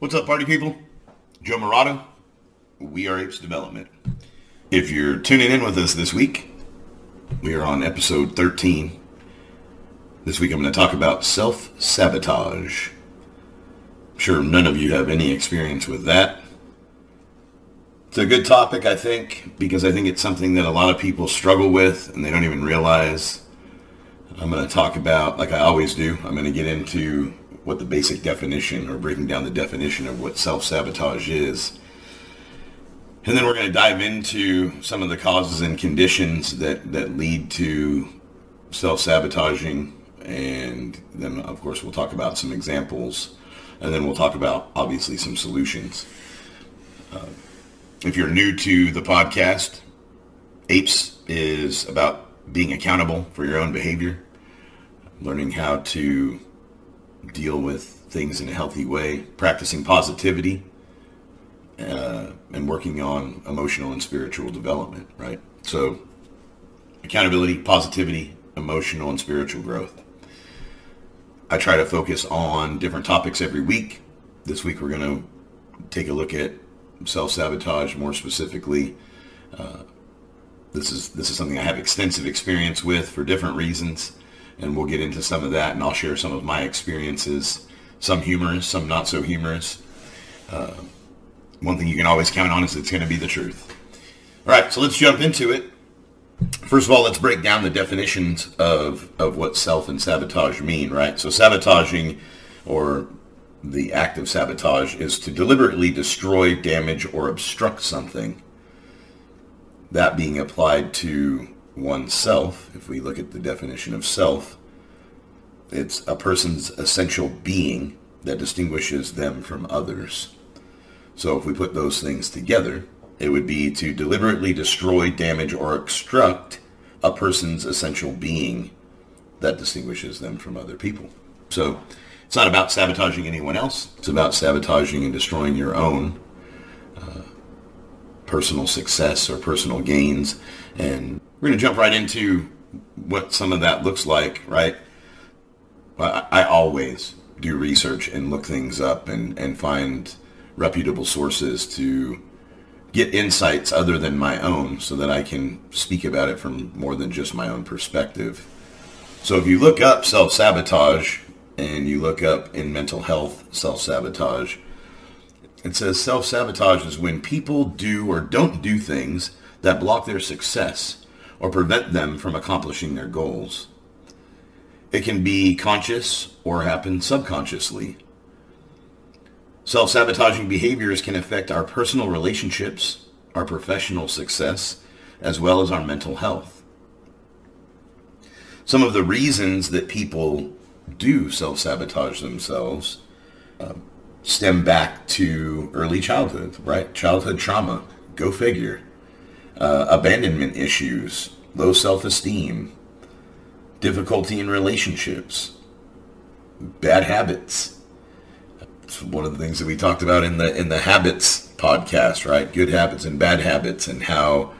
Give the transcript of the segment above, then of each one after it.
What's up, party people? Joe Morado. We are Apes Development. If you're tuning in with us this week, we are on episode 13. This week I'm going to talk about self-sabotage. I'm sure none of you have any experience with that. It's a good topic, I think, because I think it's something that a lot of people struggle with and they don't even realize. I'm going to talk about, like I always do, I'm going to get into what the basic definition or breaking down the definition of what self-sabotage is. And then we're going to dive into some of the causes and conditions that, that lead to self-sabotaging. And then, of course, we'll talk about some examples. And then we'll talk about, obviously, some solutions. Uh, if you're new to the podcast, APES is about being accountable for your own behavior, learning how to deal with things in a healthy way, practicing positivity, uh, and working on emotional and spiritual development, right? So accountability, positivity, emotional and spiritual growth. I try to focus on different topics every week. This week we're going to take a look at self-sabotage more specifically. Uh, this is this is something I have extensive experience with for different reasons, and we'll get into some of that, and I'll share some of my experiences, some humorous, some not so humorous. Uh, one thing you can always count on is it's going to be the truth. All right, so let's jump into it. First of all, let's break down the definitions of, of what self and sabotage mean, right? So sabotaging or the act of sabotage is to deliberately destroy, damage, or obstruct something. That being applied to oneself, if we look at the definition of self, it's a person's essential being that distinguishes them from others. So if we put those things together, it would be to deliberately destroy, damage, or obstruct a person's essential being that distinguishes them from other people. So it's not about sabotaging anyone else. It's about sabotaging and destroying your own uh, personal success or personal gains. And we're going to jump right into what some of that looks like, right? I, I always do research and look things up and, and find reputable sources to get insights other than my own so that I can speak about it from more than just my own perspective. So if you look up self-sabotage and you look up in mental health self-sabotage, it says self-sabotage is when people do or don't do things that block their success or prevent them from accomplishing their goals. It can be conscious or happen subconsciously. Self-sabotaging behaviors can affect our personal relationships, our professional success, as well as our mental health. Some of the reasons that people do self-sabotage themselves uh, stem back to early childhood, right? Childhood trauma, go figure. Uh, abandonment issues, low self-esteem, difficulty in relationships, bad habits, it's one of the things that we talked about in the in the habits podcast, right? Good habits and bad habits, and how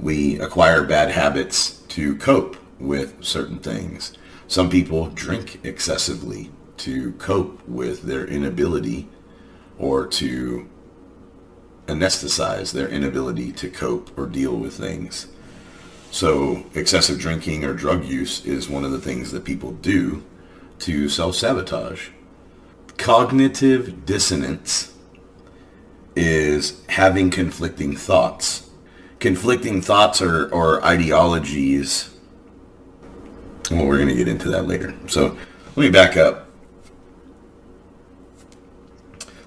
we acquire bad habits to cope with certain things. Some people drink excessively to cope with their inability or to anesthetize their inability to cope or deal with things. So excessive drinking or drug use is one of the things that people do to self-sabotage cognitive dissonance is having conflicting thoughts. Conflicting thoughts or, or ideologies. Well, we're going to get into that later. So let me back up.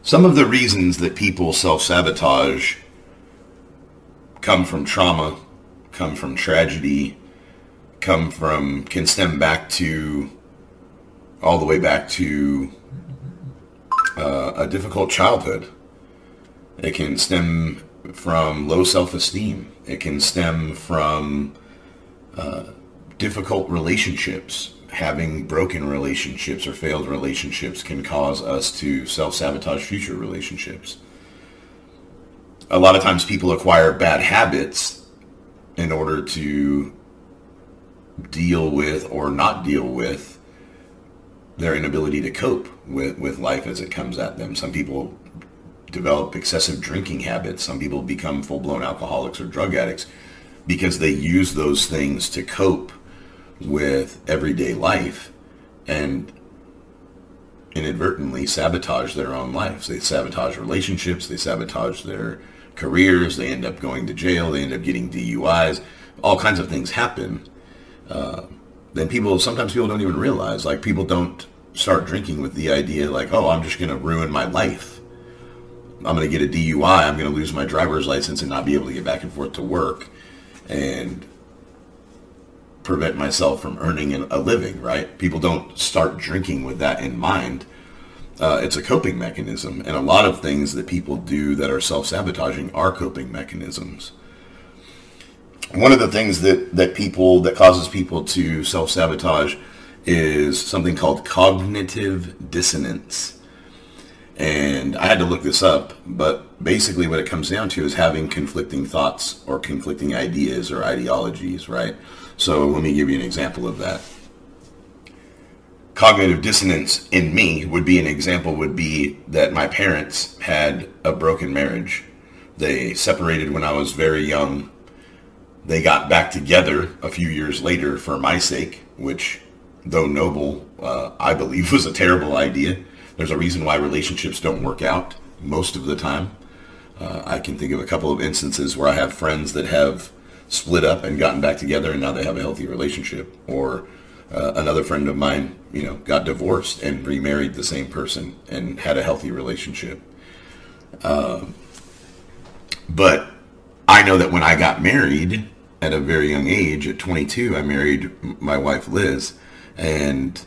Some of the reasons that people self-sabotage come from trauma, come from tragedy, come from, can stem back to, all the way back to uh, a difficult childhood. It can stem from low self-esteem. It can stem from uh, difficult relationships. Having broken relationships or failed relationships can cause us to self-sabotage future relationships. A lot of times people acquire bad habits in order to deal with or not deal with their inability to cope with, with life as it comes at them. Some people develop excessive drinking habits. Some people become full-blown alcoholics or drug addicts because they use those things to cope with everyday life and inadvertently sabotage their own lives. They sabotage relationships. They sabotage their careers. They end up going to jail. They end up getting DUIs. All kinds of things happen. Uh, then people, sometimes people don't even realize, like people don't start drinking with the idea like, oh, I'm just going to ruin my life. I'm going to get a DUI. I'm going to lose my driver's license and not be able to get back and forth to work and prevent myself from earning a living, right? People don't start drinking with that in mind. Uh, it's a coping mechanism. And a lot of things that people do that are self-sabotaging are coping mechanisms. One of the things that, that people, that causes people to self-sabotage is something called cognitive dissonance. And I had to look this up, but basically what it comes down to is having conflicting thoughts or conflicting ideas or ideologies, right? So let me give you an example of that. Cognitive dissonance in me would be an example would be that my parents had a broken marriage. They separated when I was very young. They got back together a few years later for my sake, which, though noble, uh, I believe was a terrible idea. There's a reason why relationships don't work out most of the time. Uh, I can think of a couple of instances where I have friends that have split up and gotten back together and now they have a healthy relationship or uh, another friend of mine you know got divorced and remarried the same person and had a healthy relationship um, but i know that when i got married at a very young age at 22 i married my wife liz and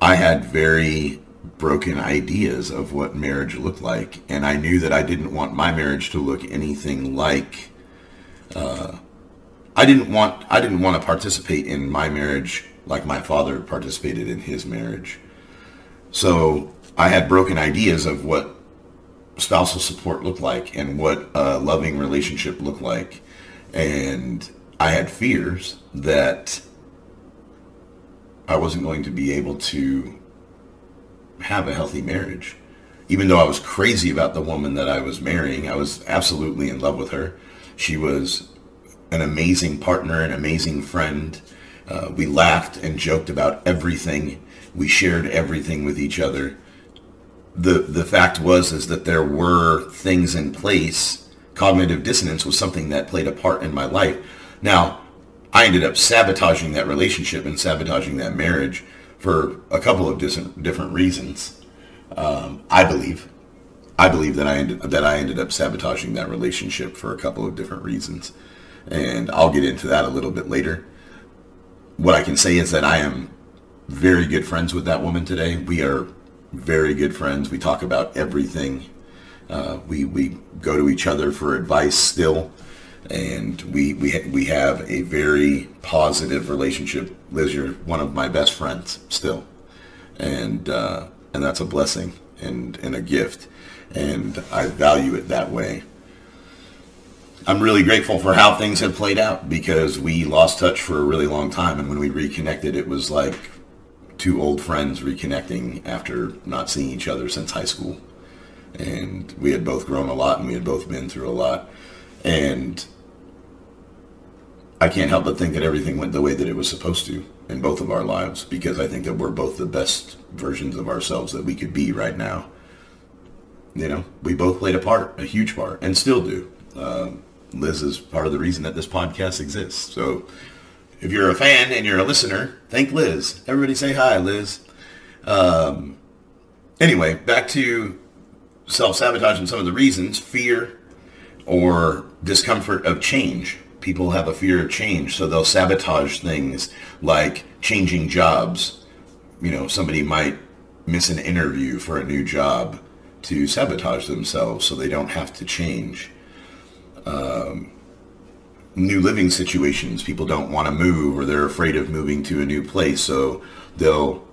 i had very broken ideas of what marriage looked like and i knew that i didn't want my marriage to look anything like uh, I didn't want I didn't want to participate in my marriage like my father participated in his marriage. So I had broken ideas of what spousal support looked like and what a loving relationship looked like. And I had fears that I wasn't going to be able to have a healthy marriage. Even though I was crazy about the woman that I was marrying, I was absolutely in love with her. She was an amazing partner, an amazing friend. Uh, we laughed and joked about everything. We shared everything with each other. The the fact was is that there were things in place. Cognitive dissonance was something that played a part in my life. Now, I ended up sabotaging that relationship and sabotaging that marriage for a couple of different reasons. Um, I believe. I believe that I ended that I ended up sabotaging that relationship for a couple of different reasons, and I'll get into that a little bit later. What I can say is that I am very good friends with that woman today. We are very good friends. We talk about everything. Uh, we we go to each other for advice still, and we we ha- we have a very positive relationship. Liz, you're one of my best friends still, and uh, and that's a blessing and and a gift and I value it that way. I'm really grateful for how things have played out because we lost touch for a really long time, and when we reconnected, it was like two old friends reconnecting after not seeing each other since high school. And we had both grown a lot, and we had both been through a lot. And I can't help but think that everything went the way that it was supposed to in both of our lives because I think that we're both the best versions of ourselves that we could be right now you know, we both played a part, a huge part, and still do. Um, Liz is part of the reason that this podcast exists. So if you're a fan and you're a listener, thank Liz. Everybody say hi, Liz. Um, anyway, back to self-sabotage and some of the reasons. Fear or discomfort of change. People have a fear of change, so they'll sabotage things like changing jobs. You know, somebody might miss an interview for a new job to sabotage themselves so they don't have to change. Um, new living situations, people don't want to move or they're afraid of moving to a new place, so they'll,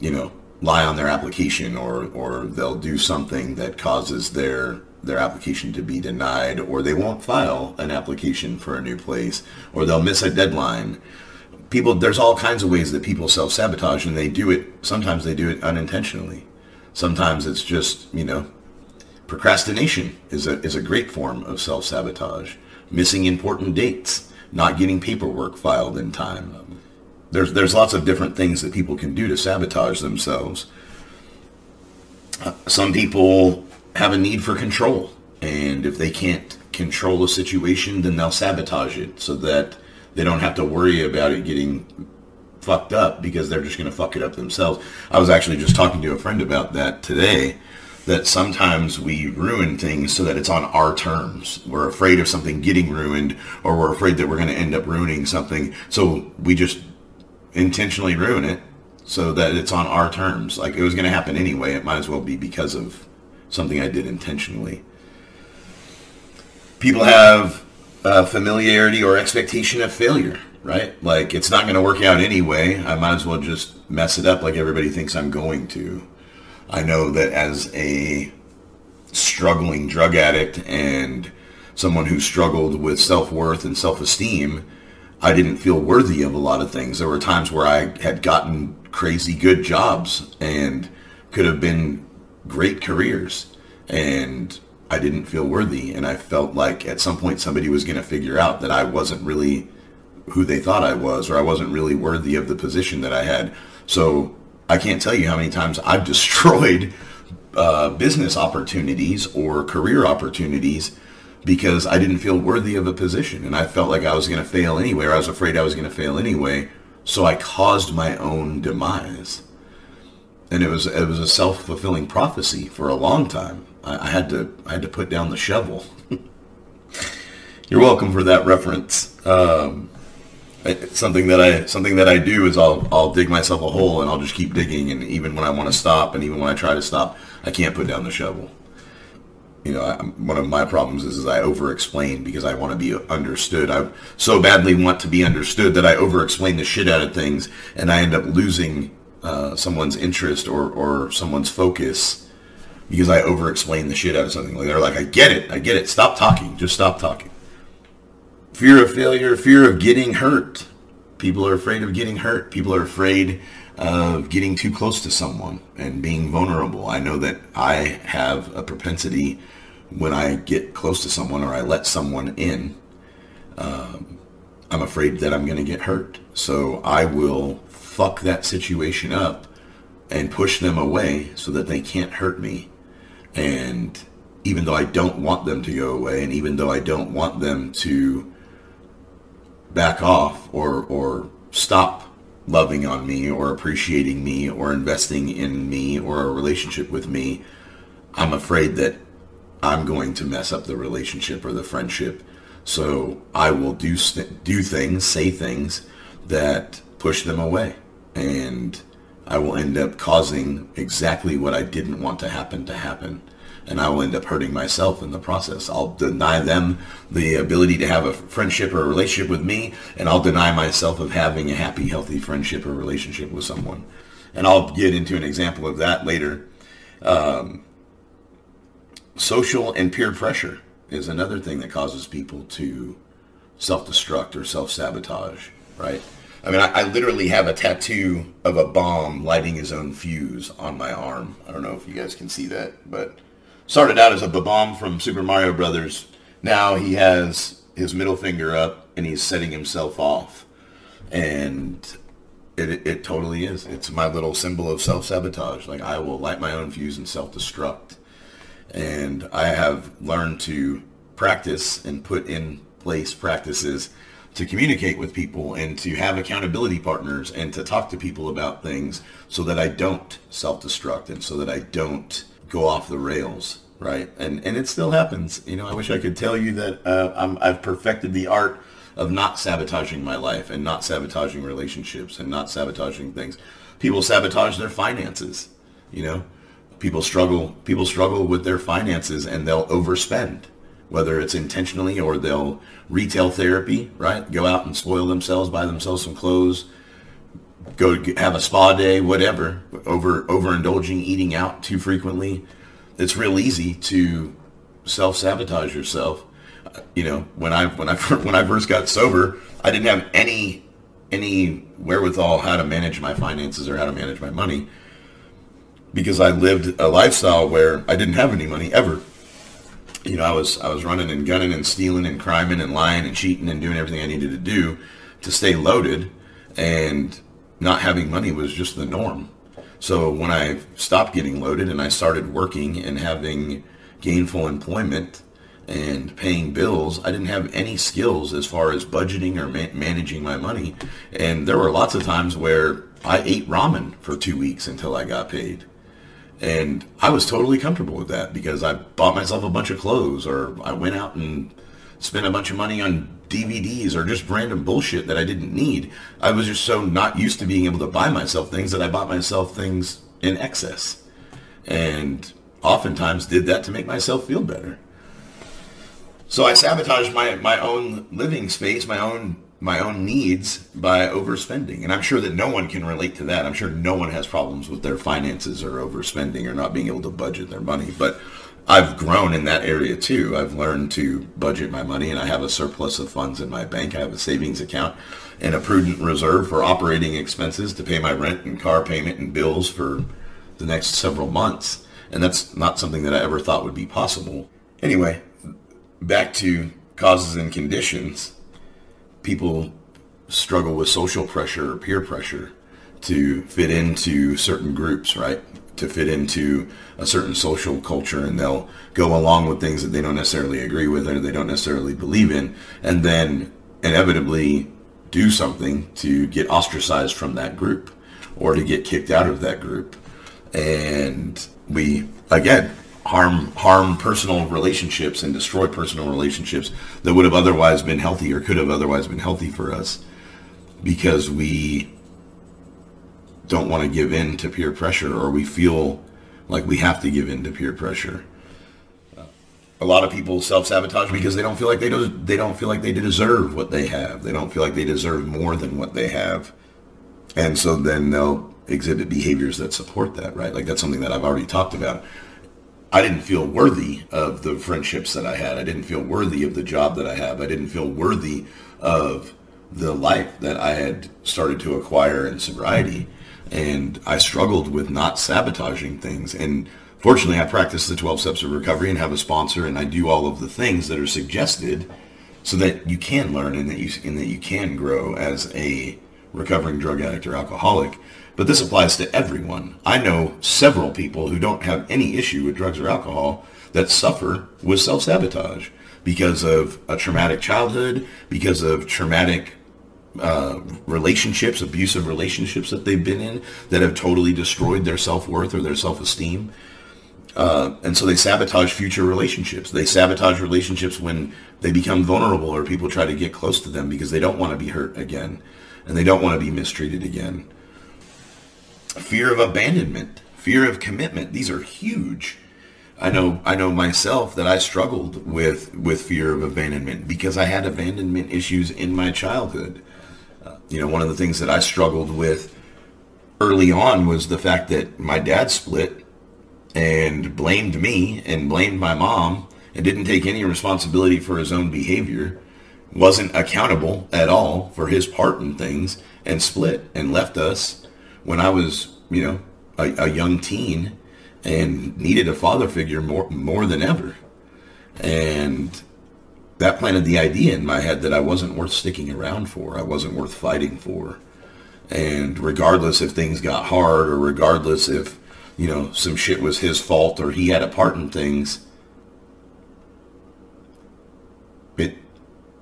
you know, lie on their application or, or they'll do something that causes their their application to be denied or they won't file an application for a new place or they'll miss a deadline. People there's all kinds of ways that people self-sabotage and they do it sometimes they do it unintentionally. Sometimes it's just you know procrastination is a is a great form of self-sabotage. Missing important dates not getting paperwork filed in time. There's there's lots of different things that people can do to sabotage themselves. Uh, some people have a need for control and if they can't control a situation then they'll sabotage it so that they don't have to worry about it getting fucked up because they're just going to fuck it up themselves. I was actually just talking to a friend about that today that sometimes we ruin things so that it's on our terms. We're afraid of something getting ruined or we're afraid that we're going to end up ruining something. So we just intentionally ruin it so that it's on our terms. Like it was going to happen anyway. It might as well be because of something I did intentionally. People have familiarity or expectation of failure, right? Like it's not going to work out anyway. I might as well just mess it up like everybody thinks I'm going to. I know that as a struggling drug addict and someone who struggled with self-worth and self-esteem, I didn't feel worthy of a lot of things. There were times where I had gotten crazy good jobs and could have been great careers and I didn't feel worthy, and I felt like at some point somebody was going to figure out that I wasn't really who they thought I was, or I wasn't really worthy of the position that I had. So I can't tell you how many times I've destroyed uh, business opportunities or career opportunities because I didn't feel worthy of a position, and I felt like I was going to fail anyway, or I was afraid I was going to fail anyway. So I caused my own demise, and it was it was a self fulfilling prophecy for a long time. I, I had to I had to put down the shovel. You're welcome for that reference. Um, something that I something that I do is I'll I'll dig myself a hole and I'll just keep digging and even when I want to stop and even when I try to stop I can't put down the shovel. You know, I, one of my problems is, is I over-explain because I want to be understood. I so badly want to be understood that I over-explain the shit out of things and I end up losing uh, someone's interest or, or someone's focus because I over explain the shit out of something. Like they're like, I get it, I get it. Stop talking. Just stop talking. Fear of failure, fear of getting hurt. People are afraid of getting hurt. People are afraid of getting too close to someone and being vulnerable. I know that I have a propensity when I get close to someone or I let someone in, um, I'm afraid that I'm going to get hurt. So I will fuck that situation up and push them away so that they can't hurt me and even though I don't want them to go away, and even though I don't want them to back off or, or stop loving on me or appreciating me or investing in me or a relationship with me, I'm afraid that I'm going to mess up the relationship or the friendship. So I will do st- do things, say things that push them away, and I will end up causing exactly what I didn't want to happen to happen. And I will end up hurting myself in the process. I'll deny them the ability to have a friendship or a relationship with me, and I'll deny myself of having a happy, healthy friendship or relationship with someone. And I'll get into an example of that later. Um, social and peer pressure is another thing that causes people to self-destruct or self-sabotage, right? I mean, I, I, literally have a tattoo of a bomb lighting his own fuse on my arm. I don't know if you guys can see that, but started out as a bomb from Super Mario Brothers. Now he has his middle finger up and he's setting himself off, and it, it, it totally is. It's my little symbol of self-sabotage. Like I will light my own fuse and self-destruct, and I have learned to practice and put in place practices to communicate with people and to have accountability partners and to talk to people about things so that I don't self-destruct and so that I don't go off the rails, right? And and it still happens. You know, I wish I could tell you that uh, I'm, I've perfected the art of not sabotaging my life and not sabotaging relationships and not sabotaging things. People sabotage their finances, you know. People struggle people struggle with their finances and they'll overspend whether it's intentionally or they'll retail therapy, right? Go out and spoil themselves, buy themselves some clothes, go have a spa day, whatever. Over overindulging, eating out too frequently. It's real easy to self sabotage yourself. You know, when I when I when I first got sober, I didn't have any any wherewithal how to manage my finances or how to manage my money because I lived a lifestyle where I didn't have any money ever. You know, I was I was running and gunning and stealing and criming and lying and cheating and doing everything I needed to do to stay loaded, and not having money was just the norm. So when I stopped getting loaded and I started working and having gainful employment and paying bills, I didn't have any skills as far as budgeting or ma- managing my money. And there were lots of times where I ate ramen for two weeks until I got paid. And I was totally comfortable with that because I bought myself a bunch of clothes or I went out and spent a bunch of money on DVDs or just random bullshit that I didn't need. I was just so not used to being able to buy myself things that I bought myself things in excess. And oftentimes did that to make myself feel better. So I sabotaged my, my own living space, my own my own needs by overspending. And I'm sure that no one can relate to that. I'm sure no one has problems with their finances or overspending or not being able to budget their money. But I've grown in that area too. I've learned to budget my money and I have a surplus of funds in my bank. I have a savings account and a prudent reserve for operating expenses to pay my rent and car payment and bills for the next several months. And that's not something that I ever thought would be possible. Anyway, back to causes and conditions people struggle with social pressure or peer pressure to fit into certain groups, right? To fit into a certain social culture and they'll go along with things that they don't necessarily agree with or they don't necessarily believe in and then inevitably do something to get ostracized from that group or to get kicked out of that group. And we, again, harm harm personal relationships and destroy personal relationships that would have otherwise been healthy or could have otherwise been healthy for us because we don't want to give in to peer pressure or we feel like we have to give in to peer pressure. A lot of people self-sabotage because they don't feel like they do, they don't feel like they deserve what they have. They don't feel like they deserve more than what they have. And so then they'll exhibit behaviors that support that, right? Like that's something that I've already talked about I didn't feel worthy of the friendships that I had. I didn't feel worthy of the job that I have. I didn't feel worthy of the life that I had started to acquire in sobriety. And I struggled with not sabotaging things. And fortunately, I practice the 12 steps of recovery and have a sponsor, and I do all of the things that are suggested so that you can learn and that you, and that you can grow as a recovering drug addict or alcoholic. But this applies to everyone. I know several people who don't have any issue with drugs or alcohol that suffer with self-sabotage because of a traumatic childhood, because of traumatic uh, relationships, abusive relationships that they've been in that have totally destroyed their self-worth or their self-esteem. Uh, and so they sabotage future relationships. They sabotage relationships when they become vulnerable or people try to get close to them because they don't want to be hurt again and they don't want to be mistreated again fear of abandonment, fear of commitment. These are huge. I know I know myself that I struggled with with fear of abandonment because I had abandonment issues in my childhood. Uh, you know, one of the things that I struggled with early on was the fact that my dad split and blamed me and blamed my mom and didn't take any responsibility for his own behavior, wasn't accountable at all for his part in things and split and left us when I was, you know, a, a young teen and needed a father figure more more than ever. And that planted the idea in my head that I wasn't worth sticking around for. I wasn't worth fighting for. And regardless if things got hard or regardless if, you know, some shit was his fault or he had a part in things, it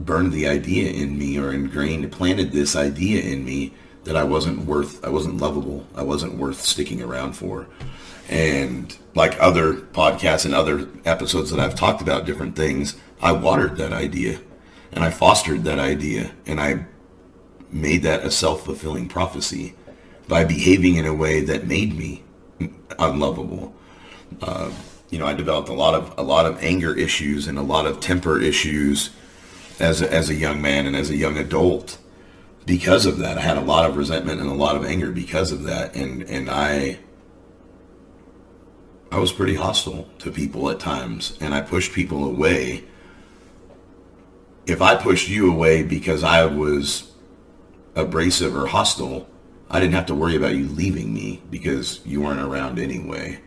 burned the idea in me or ingrained, planted this idea in me that I wasn't worth, I wasn't lovable, I wasn't worth sticking around for. And like other podcasts and other episodes that I've talked about different things, I watered that idea and I fostered that idea and I made that a self-fulfilling prophecy by behaving in a way that made me unlovable. Uh, you know, I developed a lot of a lot of anger issues and a lot of temper issues as a, as a young man and as a young adult because of that. I had a lot of resentment and a lot of anger because of that, and and I I was pretty hostile to people at times, and I pushed people away. If I pushed you away because I was abrasive or hostile, I didn't have to worry about you leaving me because you weren't around anyway.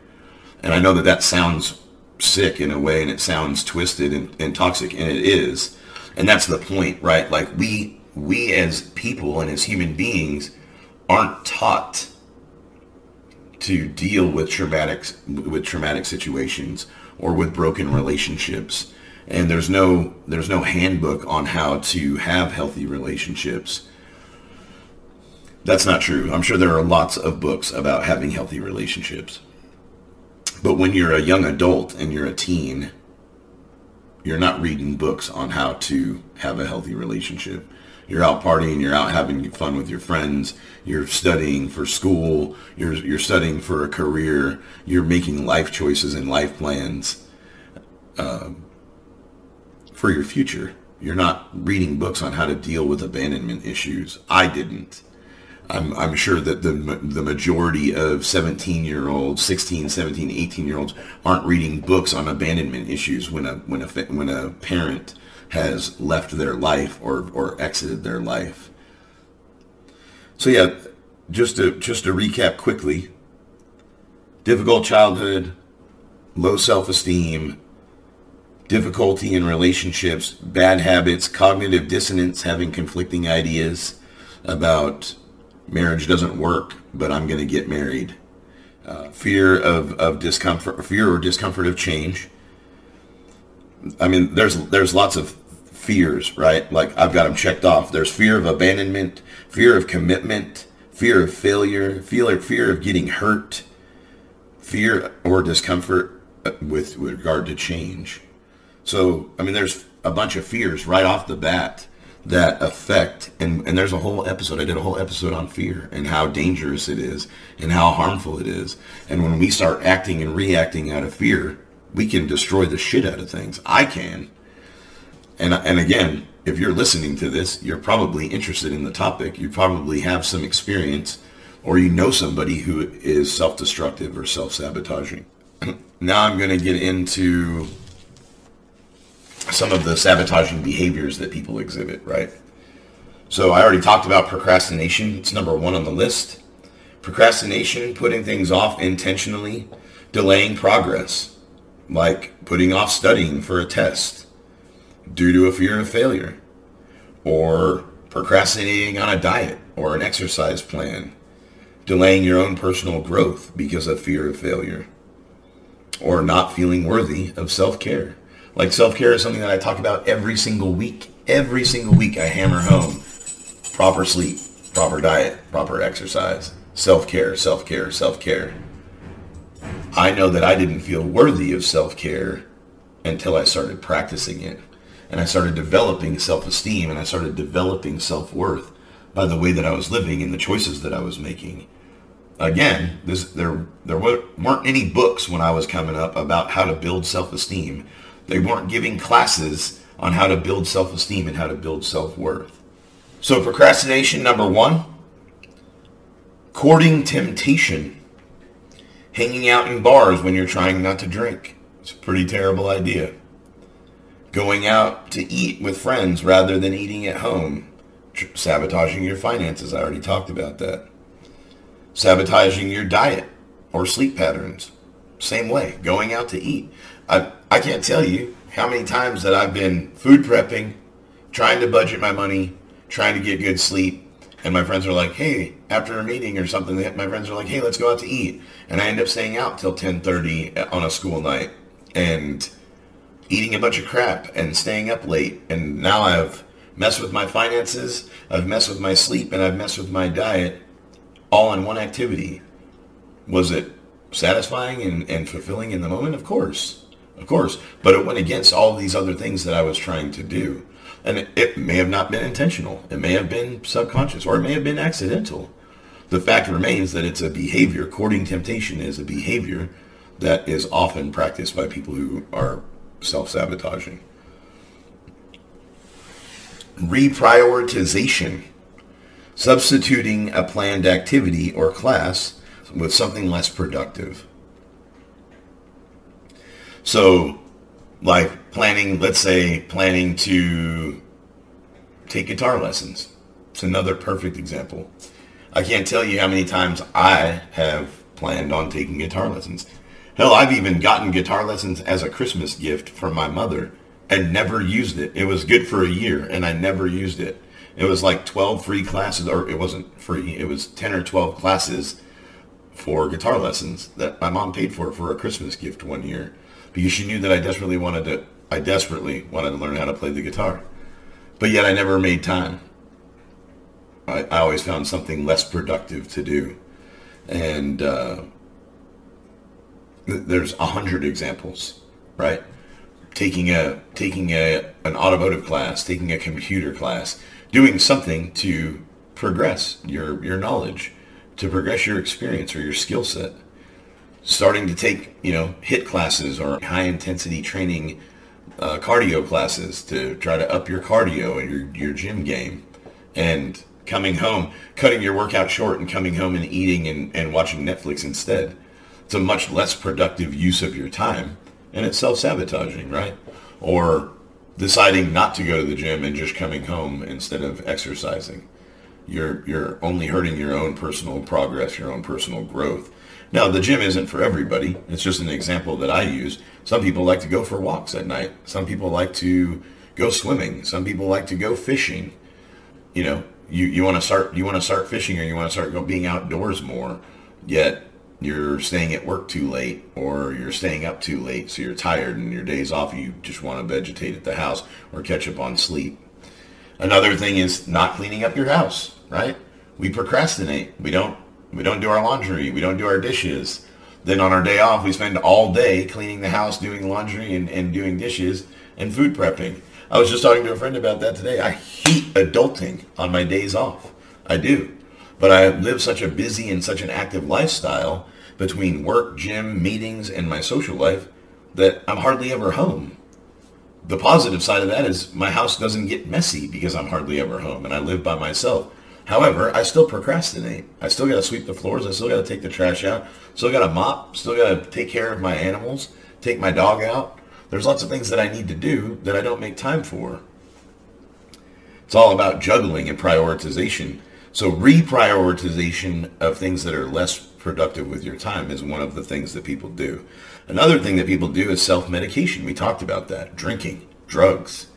And I know that that sounds sick in a way and it sounds twisted and, and toxic and it is. And that's the point, right? Like we, we as people and as human beings aren't taught to deal with traumatic, with traumatic situations or with broken relationships. And there's no, there's no handbook on how to have healthy relationships that's not true. I'm sure there are lots of books about having healthy relationships. But when you're a young adult and you're a teen, you're not reading books on how to have a healthy relationship. You're out partying, you're out having fun with your friends, you're studying for school, you're, you're studying for a career, you're making life choices and life plans uh, for your future. You're not reading books on how to deal with abandonment issues. I didn't. I'm, I'm sure that the, the majority of 17 year olds, 16, 17, 18 year olds aren't reading books on abandonment issues when a, when a, when a parent has left their life or, or exited their life. So yeah, just to, just to recap quickly, difficult childhood, low self-esteem, difficulty in relationships, bad habits, cognitive dissonance, having conflicting ideas about marriage doesn't work, but I'm going to get married. Uh, fear of, of discomfort, fear or discomfort of change. I mean, there's there's lots of fears, right? Like I've got them checked off. There's fear of abandonment, fear of commitment, fear of failure, fear fear of getting hurt, fear or discomfort uh, with, with regard to change. So, I mean, there's a bunch of fears right off the bat that affect and, and there's a whole episode i did a whole episode on fear and how dangerous it is and how harmful it is. And when we start acting and reacting out of fear we can destroy the shit out of things. I can. And and again if you're listening to this you're probably interested in the topic. You probably have some experience or you know somebody who is self-destructive or self-sabotaging. Now i'm going to get into some of the sabotaging behaviors that people exhibit, right? So I already talked about procrastination. It's number one on the list. Procrastination, putting things off intentionally, delaying progress, like putting off studying for a test due to a fear of failure, or procrastinating on a diet or an exercise plan, delaying your own personal growth because of fear of failure, or not feeling worthy of self-care. Like self-care is something that I talk about every single week. Every single week I hammer home proper sleep, proper diet, proper exercise, self-care, self-care, self-care. I know that I didn't feel worthy of self-care until I started practicing it. And I started developing self-esteem and I started developing self-worth by the way that I was living and the choices that I was making. Again, this, there, there weren't any books when I was coming up about how to build self-esteem they weren't giving classes on how to build self-esteem and how to build self-worth. So procrastination number one, courting temptation, hanging out in bars when you're trying not to drink. It's a pretty terrible idea. Going out to eat with friends rather than eating at home. Sabotaging your finances. I already talked about that. Sabotaging your diet or sleep patterns. Same way. Going out to eat. I, I can't tell you how many times that I've been food prepping, trying to budget my money, trying to get good sleep, and my friends are like, hey, after a meeting or something, my friends are like, hey, let's go out to eat. And I end up staying out till 10.30 on a school night and eating a bunch of crap and staying up late. And now I've messed with my finances, I've messed with my sleep, and I've messed with my diet all in one activity. Was it satisfying and, and fulfilling in the moment? Of course of course. But it went against all these other things that I was trying to do. And it, it, may have not been intentional. It may have been subconscious or it may have been accidental. The fact remains that it's a behavior. Courting temptation is a behavior that is often practiced by people who are self-sabotaging. Reprioritization. Substituting a planned activity or class with something less productive. So, like planning, let's say planning to take guitar lessons. It's another perfect example. I can't tell you how many times I have planned on taking guitar lessons. Hell, I've even gotten guitar lessons as a Christmas gift from my mother and never used it. It was good for a year and I never used it. It was like 12 free classes, or it wasn't free. It was 10 or 12 classes for guitar lessons that my mom paid for for a Christmas gift one year because she knew that I desperately wanted to I desperately wanted to learn how to play the guitar. But yet I never made time. I, I always found something less productive to do. And uh, th- there's a hundred examples, right? Taking a taking a an automotive class, taking a computer class, doing something to progress your your knowledge, to progress your experience or your skill set. Starting to take, you know, HIIT classes or high intensity training uh, cardio classes to try to up your cardio and your, your gym game. And coming home, cutting your workout short and coming home and eating and, and watching Netflix instead. It's a much less productive use of your time and it's self-sabotaging, right? Or deciding not to go to the gym and just coming home instead of exercising. You're, you're only hurting your own personal progress, your own personal growth. Now, the gym isn't for everybody. It's just an example that I use. Some people like to go for walks at night. Some people like to go swimming. Some people like to go fishing. You know, you, you want to start you want to start fishing or you want to start being outdoors more. Yet you're staying at work too late or you're staying up too late, so you're tired and your days off you just want to vegetate at the house or catch up on sleep. Another thing is not cleaning up your house, right? We procrastinate. We don't we don't do our laundry. We don't do our dishes. Then on our day off, we spend all day cleaning the house, doing laundry and, and doing dishes and food prepping. I was just talking to a friend about that today. I hate adulting on my days off. I do. But I live such a busy and such an active lifestyle between work, gym, meetings, and my social life that I'm hardly ever home. The positive side of that is my house doesn't get messy because I'm hardly ever home and I live by myself. However, I still procrastinate. I still got to sweep the floors. I still got to take the trash out. Still got to mop. Still got to take care of my animals. Take my dog out. There's lots of things that I need to do that I don't make time for. It's all about juggling and prioritization. So reprioritization of things that are less productive with your time is one of the things that people do. Another thing that people do is self-medication. We talked about that. Drinking, drugs,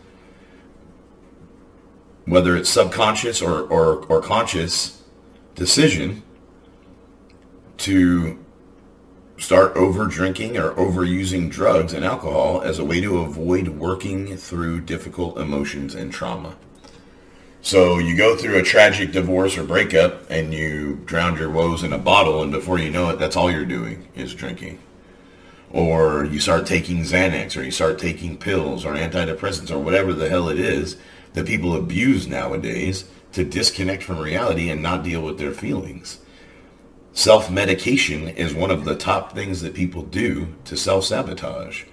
whether it's subconscious or, or, or conscious decision to start over drinking or overusing drugs and alcohol as a way to avoid working through difficult emotions and trauma. So you go through a tragic divorce or breakup and you drown your woes in a bottle and before you know it, that's all you're doing is drinking. Or you start taking Xanax or you start taking pills or antidepressants or whatever the hell it is that people abuse nowadays to disconnect from reality and not deal with their feelings. Self-medication is one of the top things that people do to self-sabotage.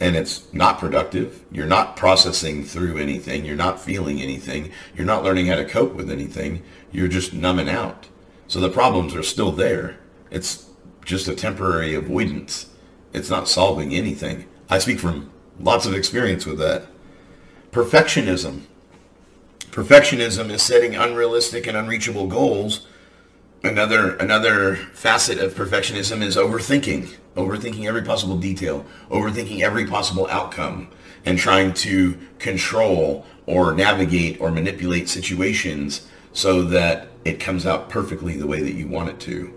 And it's not productive. You're not processing through anything. You're not feeling anything. You're not learning how to cope with anything. You're just numbing out. So the problems are still there. It's just a temporary avoidance. It's not solving anything. I speak from lots of experience with that. Perfectionism. Perfectionism is setting unrealistic and unreachable goals. Another another facet of perfectionism is overthinking. Overthinking every possible detail, overthinking every possible outcome, and trying to control or navigate or manipulate situations so that it comes out perfectly the way that you want it to.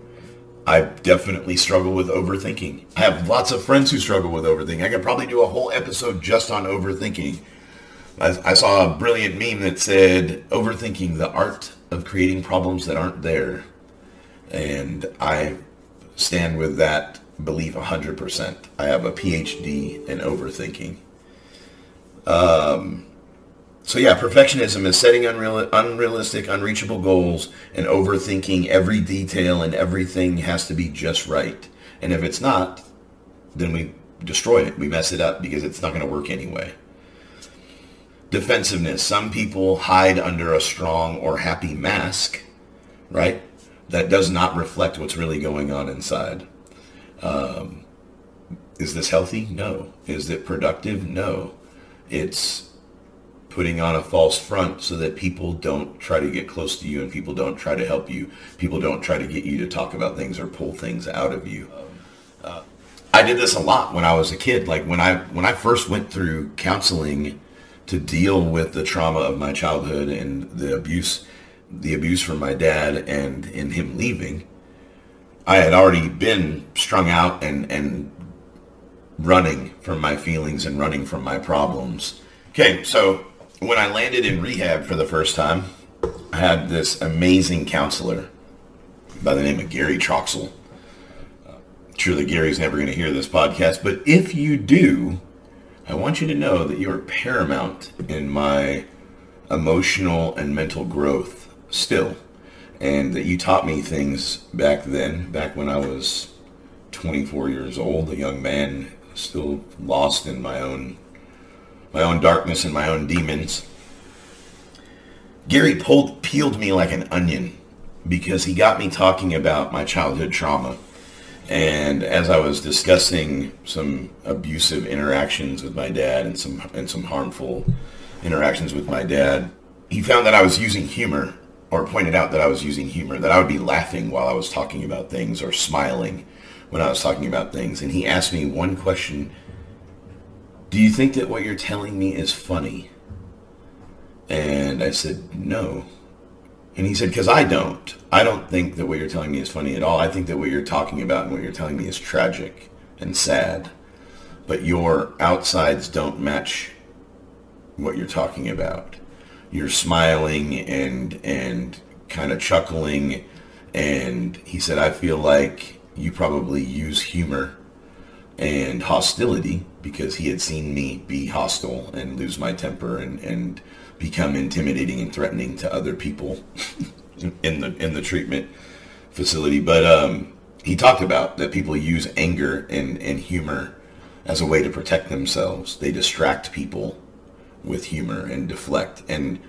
I definitely struggle with overthinking. I have lots of friends who struggle with overthinking. I could probably do a whole episode just on overthinking I, I saw a brilliant meme that said, overthinking the art of creating problems that aren't there. And I stand with that belief 100%. I have a PhD in overthinking. Um, so yeah, perfectionism is setting unreal, unrealistic, unreachable goals and overthinking every detail and everything has to be just right. And if it's not, then we destroy it. We mess it up because it's not going to work anyway defensiveness. Some people hide under a strong or happy mask, right? That does not reflect what's really going on inside. Um, is this healthy? No. Is it productive? No. It's putting on a false front so that people don't try to get close to you and people don't try to help you. People don't try to get you to talk about things or pull things out of you. Uh, I did this a lot when I was a kid. Like when I when I first went through counseling to deal with the trauma of my childhood and the abuse the abuse from my dad and in him leaving, I had already been strung out and and running from my feelings and running from my problems. Okay, so when I landed in rehab for the first time, I had this amazing counselor by the name of Gary Troxel. Uh, surely Gary's never going to hear this podcast, but if you do, I want you to know that you are paramount in my emotional and mental growth still. And that you taught me things back then, back when I was 24 years old, a young man still lost in my own my own darkness and my own demons. Gary pulled peeled me like an onion because he got me talking about my childhood trauma. And as I was discussing some abusive interactions with my dad and some and some harmful interactions with my dad, he found that I was using humor or pointed out that I was using humor, that I would be laughing while I was talking about things or smiling when I was talking about things. And he asked me one question Do you think that what you're telling me is funny? And I said, No. And he said, Because I don't. I don't think that what you're telling me is funny at all. I think that what you're talking about and what you're telling me is tragic and sad. But your outsides don't match what you're talking about you're smiling and and kind of chuckling and he said i feel like you probably use humor and hostility because he had seen me be hostile and lose my temper and, and become intimidating and threatening to other people in the in the treatment facility. But um, he talked about that people use anger and, and humor as a way to protect themselves. They distract people with humor and deflect. And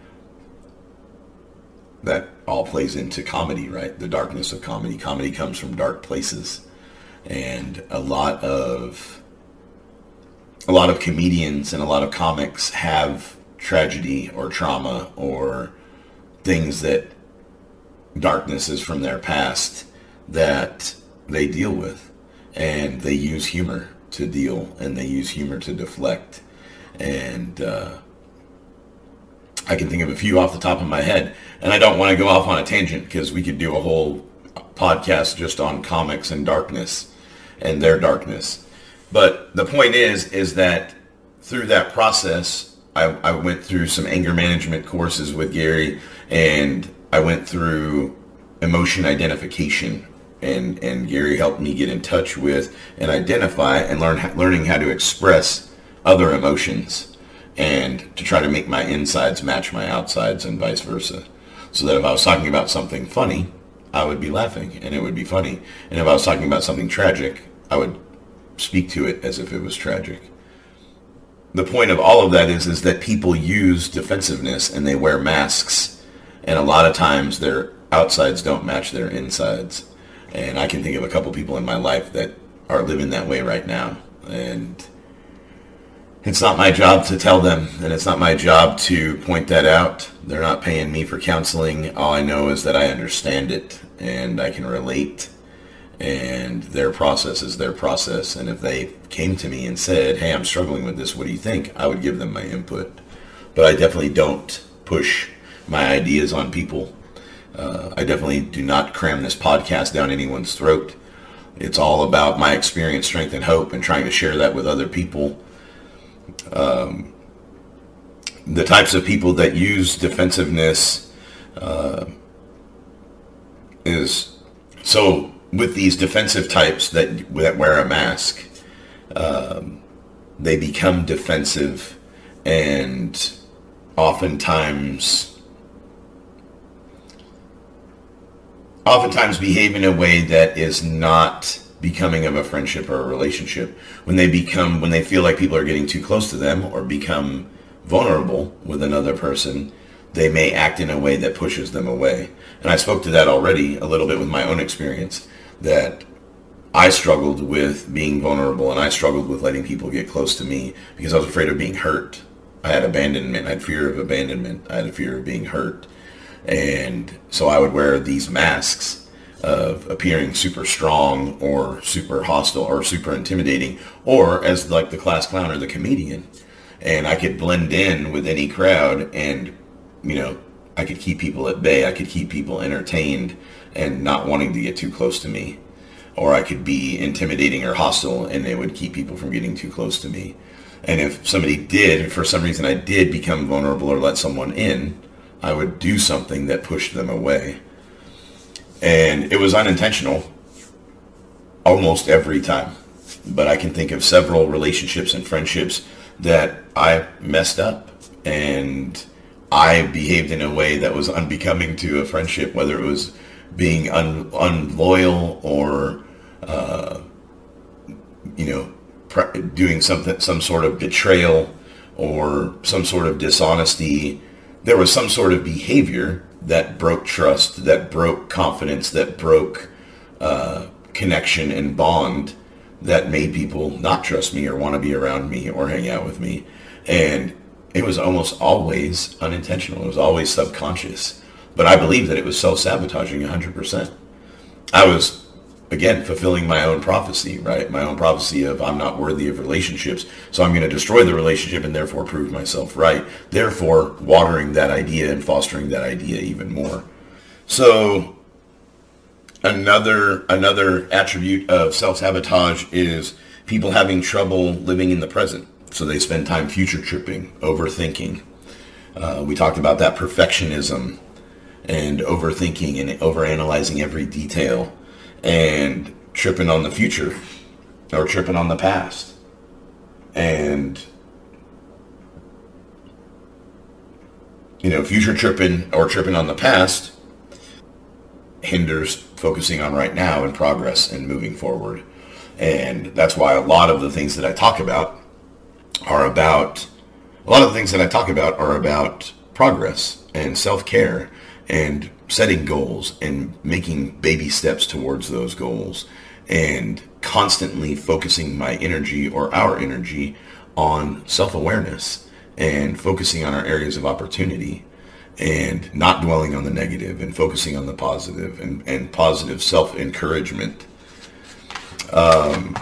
that all plays into comedy right? The darkness of comedy. Comedy comes from dark places. And a lot of a lot of comedians and a lot of comics have tragedy or trauma or things that darkness is from their past that they deal with. And they use humor to deal and they use humor to deflect. And uh, I can think of a few off the top of my head, and I don't want to go off on a tangent because we could do a whole podcast just on comics and darkness and their darkness. But the point is, is that through that process, I, I went through some anger management courses with Gary, and I went through emotion identification and and Gary helped me get in touch with and identify and learn learning how to express other emotions and to try to make my insides match my outsides and vice versa. So that if I was talking about something funny, I would be laughing and it would be funny. And if I was talking about something tragic, I would speak to it as if it was tragic. The point of all of that is is that people use defensiveness and they wear masks and a lot of times their outsides don't match their insides. And I can think of a couple people in my life that are living that way right now. And it's not my job to tell them, and it's not my job to point that out. They're not paying me for counseling. All I know is that I understand it and I can relate. And their process is their process. And if they came to me and said, hey, I'm struggling with this, what do you think? I would give them my input. But I definitely don't push my ideas on people. Uh, I definitely do not cram this podcast down anyone's throat. It's all about my experience, strength, and hope, and trying to share that with other people um, the types of people that use defensiveness uh, is so with these defensive types that that wear a mask, um, they become defensive and oftentimes oftentimes behave in a way that is not becoming of a friendship or a relationship. When they become when they feel like people are getting too close to them or become vulnerable with another person they may act in a way that pushes them away. And i spoke to that already a little bit with my own experience that i struggled with being vulnerable and i struggled with letting people get close to me because i was afraid of being hurt I had abandonment. I had fear of abandonment. I had a fear of being hurt. And so I would wear these masks of appearing super strong or super hostile or super intimidating or as like the class clown or the comedian. And I could blend in with any crowd and, you know, I could keep people at bay. I could keep people entertained and not wanting to get too close to me. Or I could be intimidating or hostile and it would keep people from getting too close to me. And if somebody did, for some reason I did become vulnerable or let someone in, I would do something that pushed them away. And it was unintentional almost every time. But I can think of several relationships and friendships that I messed up and I behaved in a way that was unbecoming to a friendship, whether it was being un- unloyal or, uh, you know, doing something, some sort of betrayal or some sort of dishonesty. There was some sort of behavior that broke trust, that broke confidence, that broke uh, connection and bond that made people not trust me or want to be around me or hang out with me. And it was almost always unintentional. It was always subconscious. But I believe that it was self-sabotaging 100%. I was again, fulfilling my own prophecy, right? My own prophecy of I'm not worthy of relationships, so I'm going to destroy the relationship and therefore prove myself right. Therefore, watering that idea and fostering that idea even more. So, another another attribute of self-sabotage is people having trouble living in the present. So they spend time future tripping, overthinking. Uh, we talked about that perfectionism and overthinking and overanalyzing every detail and tripping on the future or tripping on the past. And, you know, future tripping or tripping on the past hinders focusing on right now and progress and moving forward. And that's why a lot of the things that I talk about are about, a lot of the things that I talk about are about progress and self-care and setting goals and making baby steps towards those goals and constantly focusing my energy or our energy on self-awareness and focusing on our areas of opportunity and not dwelling on the negative and focusing on the positive and, and positive self-encouragement. Um,